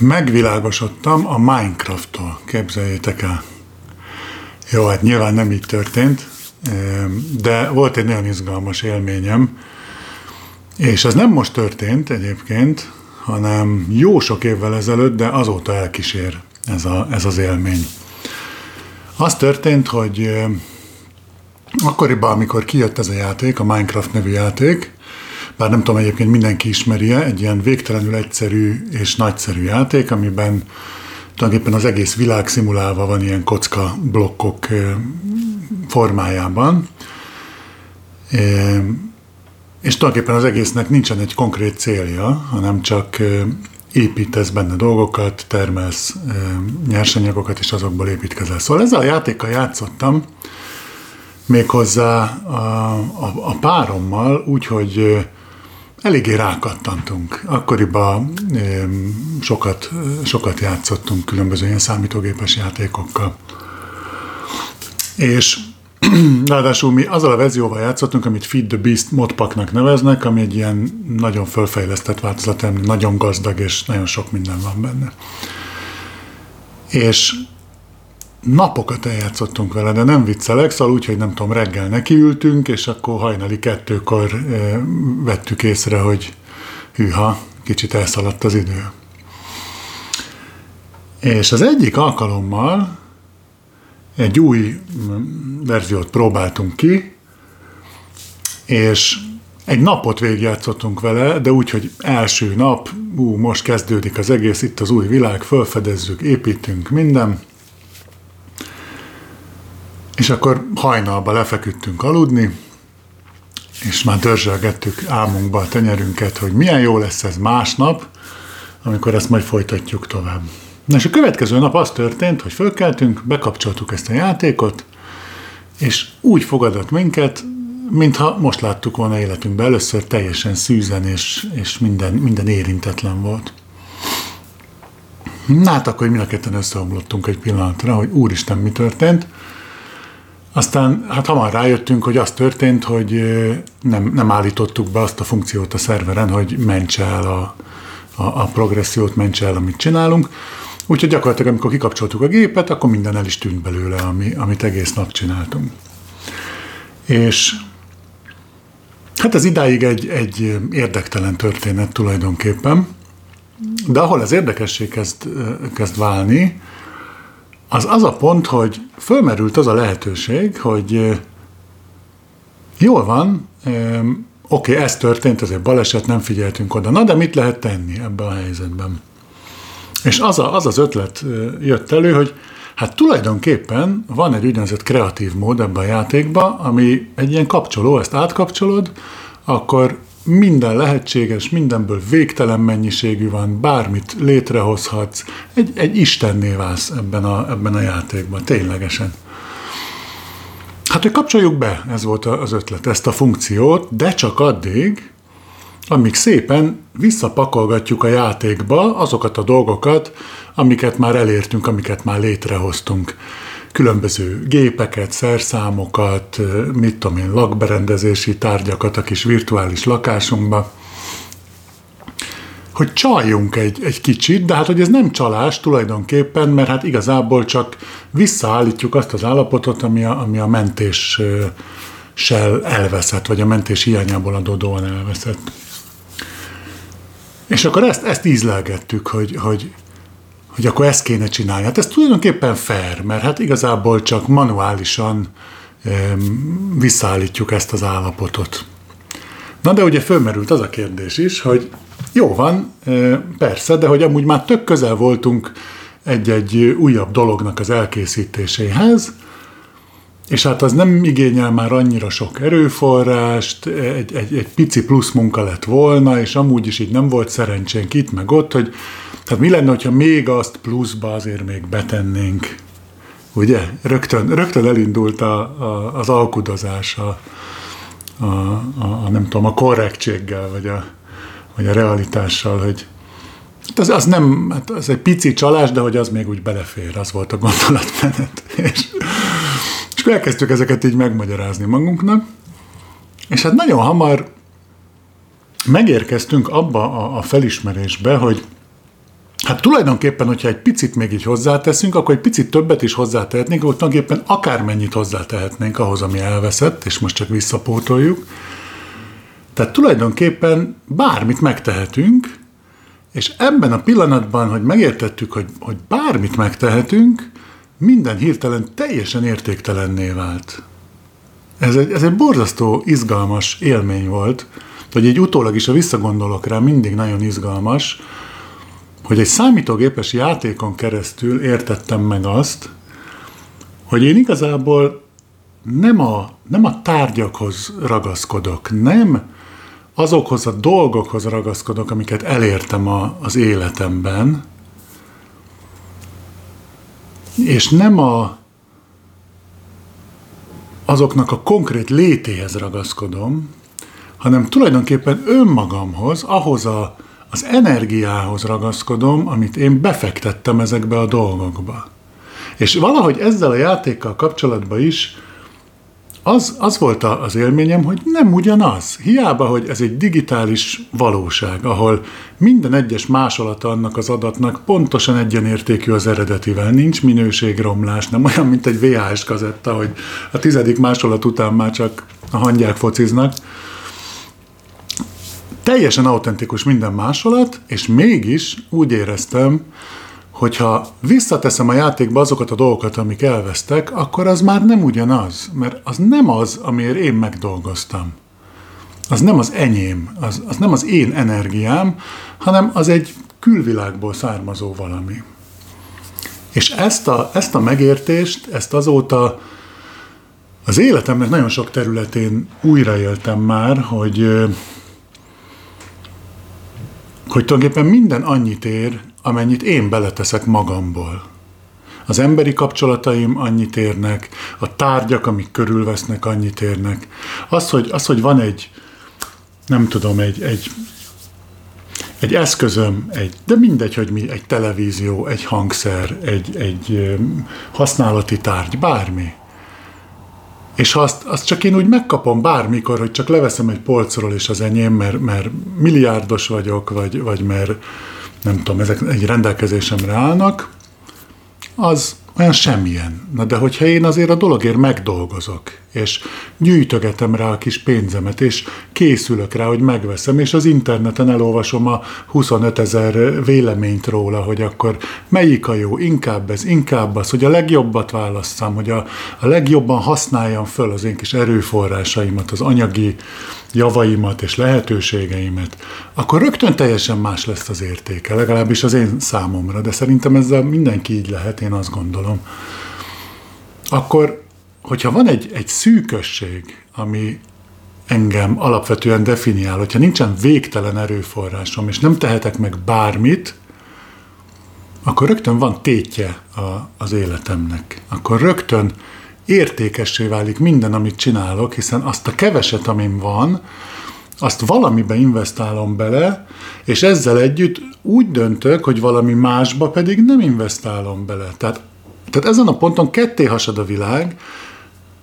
megvilágosodtam a Minecraft-tól, képzeljétek el. Jó, hát nyilván nem így történt, de volt egy nagyon izgalmas élményem, és ez nem most történt egyébként, hanem jó sok évvel ezelőtt, de azóta elkísér ez, a, ez az élmény. Az történt, hogy akkoriban, amikor kijött ez a játék, a Minecraft nevű játék, bár nem tudom egyébként mindenki ismeri egy ilyen végtelenül egyszerű és nagyszerű játék, amiben tulajdonképpen az egész világ szimulálva van ilyen kocka blokkok formájában. És tulajdonképpen az egésznek nincsen egy konkrét célja, hanem csak építesz benne dolgokat, termelsz nyersanyagokat, és azokból építkezel. Szóval ezzel a játékkal játszottam, méghozzá a, a, a párommal, úgyhogy eléggé rákattantunk. Akkoriban sokat, sokat játszottunk különböző ilyen számítógépes játékokkal. És ráadásul mi azzal a verzióval játszottunk, amit Feed the Beast modpacknak neveznek, ami egy ilyen nagyon fölfejlesztett változat, nagyon gazdag, és nagyon sok minden van benne. És napokat eljátszottunk vele, de nem viccelek, szóval úgy, hogy nem tudom, reggel nekiültünk, és akkor hajnali kettőkor e, vettük észre, hogy hűha, kicsit elszaladt az idő. És az egyik alkalommal egy új verziót próbáltunk ki, és egy napot végigjátszottunk vele, de úgy, hogy első nap, ú, most kezdődik az egész, itt az új világ, fölfedezzük, építünk, minden. És akkor hajnalba lefeküdtünk aludni, és már dörzsölgettük álmunkba a tenyerünket, hogy milyen jó lesz ez másnap, amikor ezt majd folytatjuk tovább. Na és a következő nap az történt, hogy fölkeltünk, bekapcsoltuk ezt a játékot, és úgy fogadott minket, mintha most láttuk volna életünkben először teljesen szűzen, és, és minden, minden érintetlen volt. Na hát akkor mind a ketten összeomlottunk egy pillanatra, hogy úristen, mi történt. Aztán hát hamar rájöttünk, hogy az történt, hogy nem, nem állítottuk be azt a funkciót a szerveren, hogy mentse el a, a, a progressziót, mentse el, amit csinálunk, Úgyhogy gyakorlatilag, amikor kikapcsoltuk a gépet, akkor minden el is tűnt belőle, ami, amit egész nap csináltunk. És hát ez idáig egy, egy érdektelen történet tulajdonképpen, de ahol az érdekesség kezd, kezd válni, az az a pont, hogy fölmerült az a lehetőség, hogy jól van, oké, okay, ez történt, ez egy baleset, nem figyeltünk oda, na de mit lehet tenni ebben a helyzetben? És az, a, az az ötlet jött elő, hogy hát tulajdonképpen van egy úgynevezett kreatív mód ebben a játékban, ami egy ilyen kapcsoló, ezt átkapcsolod, akkor minden lehetséges, mindenből végtelen mennyiségű van, bármit létrehozhatsz, egy, egy istenné válsz ebben a, ebben a játékban, ténylegesen. Hát, hogy kapcsoljuk be, ez volt az ötlet, ezt a funkciót, de csak addig, amíg szépen visszapakolgatjuk a játékba azokat a dolgokat, amiket már elértünk, amiket már létrehoztunk. Különböző gépeket, szerszámokat, mit tudom én, lakberendezési tárgyakat a kis virtuális lakásunkba, hogy csaljunk egy, egy kicsit, de hát hogy ez nem csalás tulajdonképpen, mert hát igazából csak visszaállítjuk azt az állapotot, ami a, ami a mentéssel elveszett, vagy a mentés hiányából adódóan elveszett. És akkor ezt, ezt ízlelgettük, hogy, hogy, hogy akkor ezt kéne csinálni. Hát ez tulajdonképpen fair, mert hát igazából csak manuálisan um, visszaállítjuk ezt az állapotot. Na de ugye fölmerült az a kérdés is, hogy jó van, persze, de hogy amúgy már tök közel voltunk egy-egy újabb dolognak az elkészítéséhez, és hát az nem igényel már annyira sok erőforrást, egy, egy, egy pici plusz munka lett volna, és amúgy is így nem volt szerencsénk itt meg ott, hogy tehát mi lenne, hogyha még azt pluszba azért még betennénk, ugye? Rögtön, rögtön elindult a, a, az alkudozás a, a, a, a, nem tudom, a korrektséggel, vagy a, vagy a realitással, hogy hát az, az nem, hát az egy pici csalás, de hogy az még úgy belefér, az volt a gondolatmenet. És, és akkor elkezdtük ezeket így megmagyarázni magunknak, és hát nagyon hamar megérkeztünk abba a, a felismerésbe, hogy Hát tulajdonképpen, hogyha egy picit még így hozzáteszünk, akkor egy picit többet is hozzátehetnénk, akkor tulajdonképpen akármennyit hozzátehetnénk ahhoz, ami elveszett, és most csak visszapótoljuk. Tehát tulajdonképpen bármit megtehetünk, és ebben a pillanatban, hogy megértettük, hogy, hogy bármit megtehetünk, minden hirtelen teljesen értéktelenné vált. Ez egy, ez egy borzasztó izgalmas élmény volt, hogy egy utólag is, a visszagondolok rá, mindig nagyon izgalmas, hogy egy számítógépes játékon keresztül értettem meg azt, hogy én igazából nem a, nem a tárgyakhoz ragaszkodok, nem azokhoz a dolgokhoz ragaszkodok, amiket elértem a, az életemben, és nem a, azoknak a konkrét létéhez ragaszkodom, hanem tulajdonképpen önmagamhoz, ahhoz a, az energiához ragaszkodom, amit én befektettem ezekbe a dolgokba. És valahogy ezzel a játékkal kapcsolatban is az, az volt az élményem, hogy nem ugyanaz. Hiába, hogy ez egy digitális valóság, ahol minden egyes másolata annak az adatnak pontosan egyenértékű az eredetivel. Nincs minőségromlás, nem olyan, mint egy VHS kazetta, hogy a tizedik másolat után már csak a hangyák fociznak. Teljesen autentikus minden másolat, és mégis úgy éreztem, hogyha visszateszem a játékba azokat a dolgokat, amik elvesztek, akkor az már nem ugyanaz, mert az nem az, amiért én megdolgoztam. Az nem az enyém, az, az nem az én energiám, hanem az egy külvilágból származó valami. És ezt a, ezt a megértést, ezt azóta az életemnek nagyon sok területén újraéltem már, hogy, hogy tulajdonképpen minden annyit ér, amennyit én beleteszek magamból. Az emberi kapcsolataim annyit érnek, a tárgyak, amik körülvesznek, annyit érnek. Az, hogy, az, hogy van egy, nem tudom, egy, egy, egy eszközöm, egy, de mindegy, hogy mi, egy televízió, egy hangszer, egy, egy használati tárgy, bármi. És azt, azt csak én úgy megkapom bármikor, hogy csak leveszem egy polcról és az enyém, mert, mert milliárdos vagyok, vagy, vagy mert, nem tudom, ezek egy rendelkezésemre állnak, az olyan semmilyen. Na de hogyha én azért a dologért megdolgozok, és gyűjtögetem rá a kis pénzemet, és készülök rá, hogy megveszem, és az interneten elolvasom a 25 ezer véleményt róla, hogy akkor melyik a jó, inkább ez, inkább az, hogy a legjobbat válasszam, hogy a, a legjobban használjam föl az én kis erőforrásaimat, az anyagi javaimat és lehetőségeimet, akkor rögtön teljesen más lesz az értéke, legalábbis az én számomra, de szerintem ezzel mindenki így lehet, én azt gondolom. Akkor, hogyha van egy, egy szűkösség, ami engem alapvetően definiál, hogyha nincsen végtelen erőforrásom, és nem tehetek meg bármit, akkor rögtön van tétje a, az életemnek. Akkor rögtön értékessé válik minden, amit csinálok, hiszen azt a keveset, amin van, azt valamibe investálom bele, és ezzel együtt úgy döntök, hogy valami másba pedig nem investálom bele. Tehát, tehát ezen a ponton ketté hasad a világ,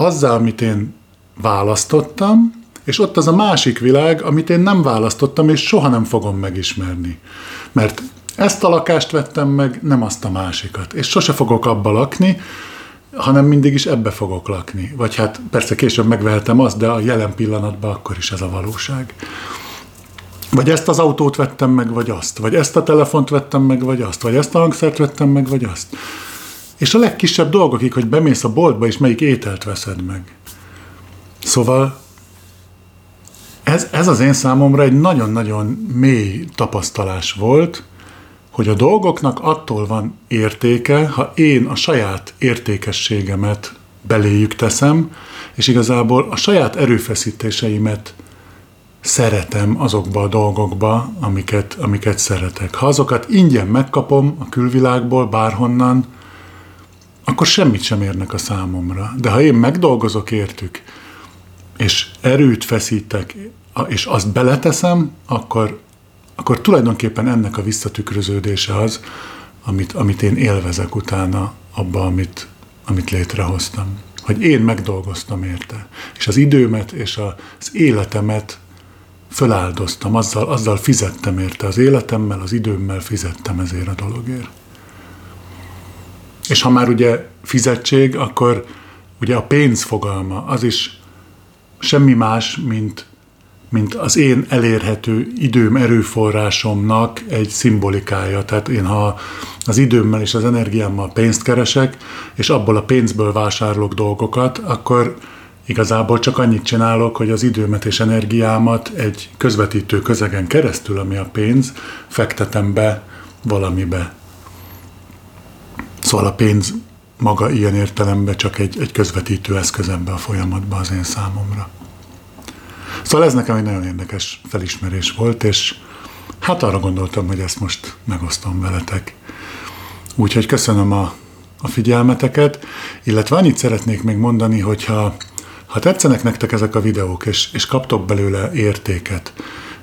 azzal, amit én választottam, és ott az a másik világ, amit én nem választottam, és soha nem fogom megismerni. Mert ezt a lakást vettem meg, nem azt a másikat. És sose fogok abba lakni, hanem mindig is ebbe fogok lakni. Vagy hát persze később megvehetem azt, de a jelen pillanatban akkor is ez a valóság. Vagy ezt az autót vettem meg, vagy azt. Vagy ezt a telefont vettem meg, vagy azt. Vagy ezt a hangszert vettem meg, vagy azt. És a legkisebb dolgokig, hogy bemész a boltba, és melyik ételt veszed meg. Szóval ez, ez az én számomra egy nagyon-nagyon mély tapasztalás volt, hogy a dolgoknak attól van értéke, ha én a saját értékességemet beléjük teszem, és igazából a saját erőfeszítéseimet szeretem azokba a dolgokba, amiket, amiket szeretek. Ha azokat ingyen megkapom a külvilágból, bárhonnan, akkor semmit sem érnek a számomra. De ha én megdolgozok értük, és erőt feszítek, és azt beleteszem, akkor, akkor tulajdonképpen ennek a visszatükröződése az, amit, amit én élvezek utána abba, amit, amit létrehoztam. Hogy én megdolgoztam érte. És az időmet és az életemet föláldoztam, azzal, azzal fizettem érte az életemmel, az időmmel fizettem ezért a dologért. És ha már ugye fizetség, akkor ugye a pénz fogalma, az is semmi más, mint, mint az én elérhető időm, erőforrásomnak egy szimbolikája. Tehát én ha az időmmel és az energiámmal pénzt keresek, és abból a pénzből vásárolok dolgokat, akkor igazából csak annyit csinálok, hogy az időmet és energiámat egy közvetítő közegen keresztül, ami a pénz, fektetem be valamibe. Szóval a pénz maga ilyen értelemben csak egy, egy közvetítő eszköz ebbe a folyamatba az én számomra. Szóval ez nekem egy nagyon érdekes felismerés volt, és hát arra gondoltam, hogy ezt most megosztom veletek. Úgyhogy köszönöm a, a figyelmeteket, illetve annyit szeretnék még mondani, hogyha ha tetszenek nektek ezek a videók, és, és kaptok belőle értéket,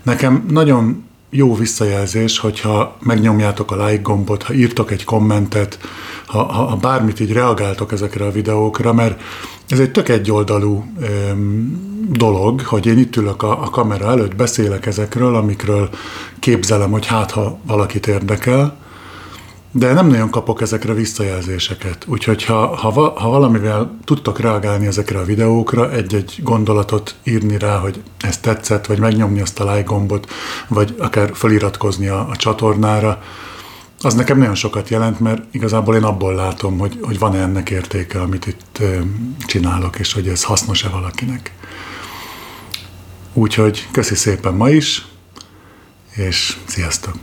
nekem nagyon jó visszajelzés, hogyha megnyomjátok a like gombot, ha írtok egy kommentet, ha, ha, ha bármit így reagáltok ezekre a videókra, mert ez egy tök egyoldalú öm, dolog, hogy én itt ülök a, a kamera előtt, beszélek ezekről, amikről képzelem, hogy hát ha valakit érdekel, de nem nagyon kapok ezekre visszajelzéseket. Úgyhogy ha, ha, ha valamivel tudtok reagálni ezekre a videókra, egy-egy gondolatot írni rá, hogy ez tetszett, vagy megnyomni azt a like gombot, vagy akár feliratkozni a, a csatornára, az nekem nagyon sokat jelent, mert igazából én abból látom, hogy, hogy van-e ennek értéke, amit itt csinálok, és hogy ez hasznos-e valakinek. Úgyhogy köszi szépen ma is, és sziasztok!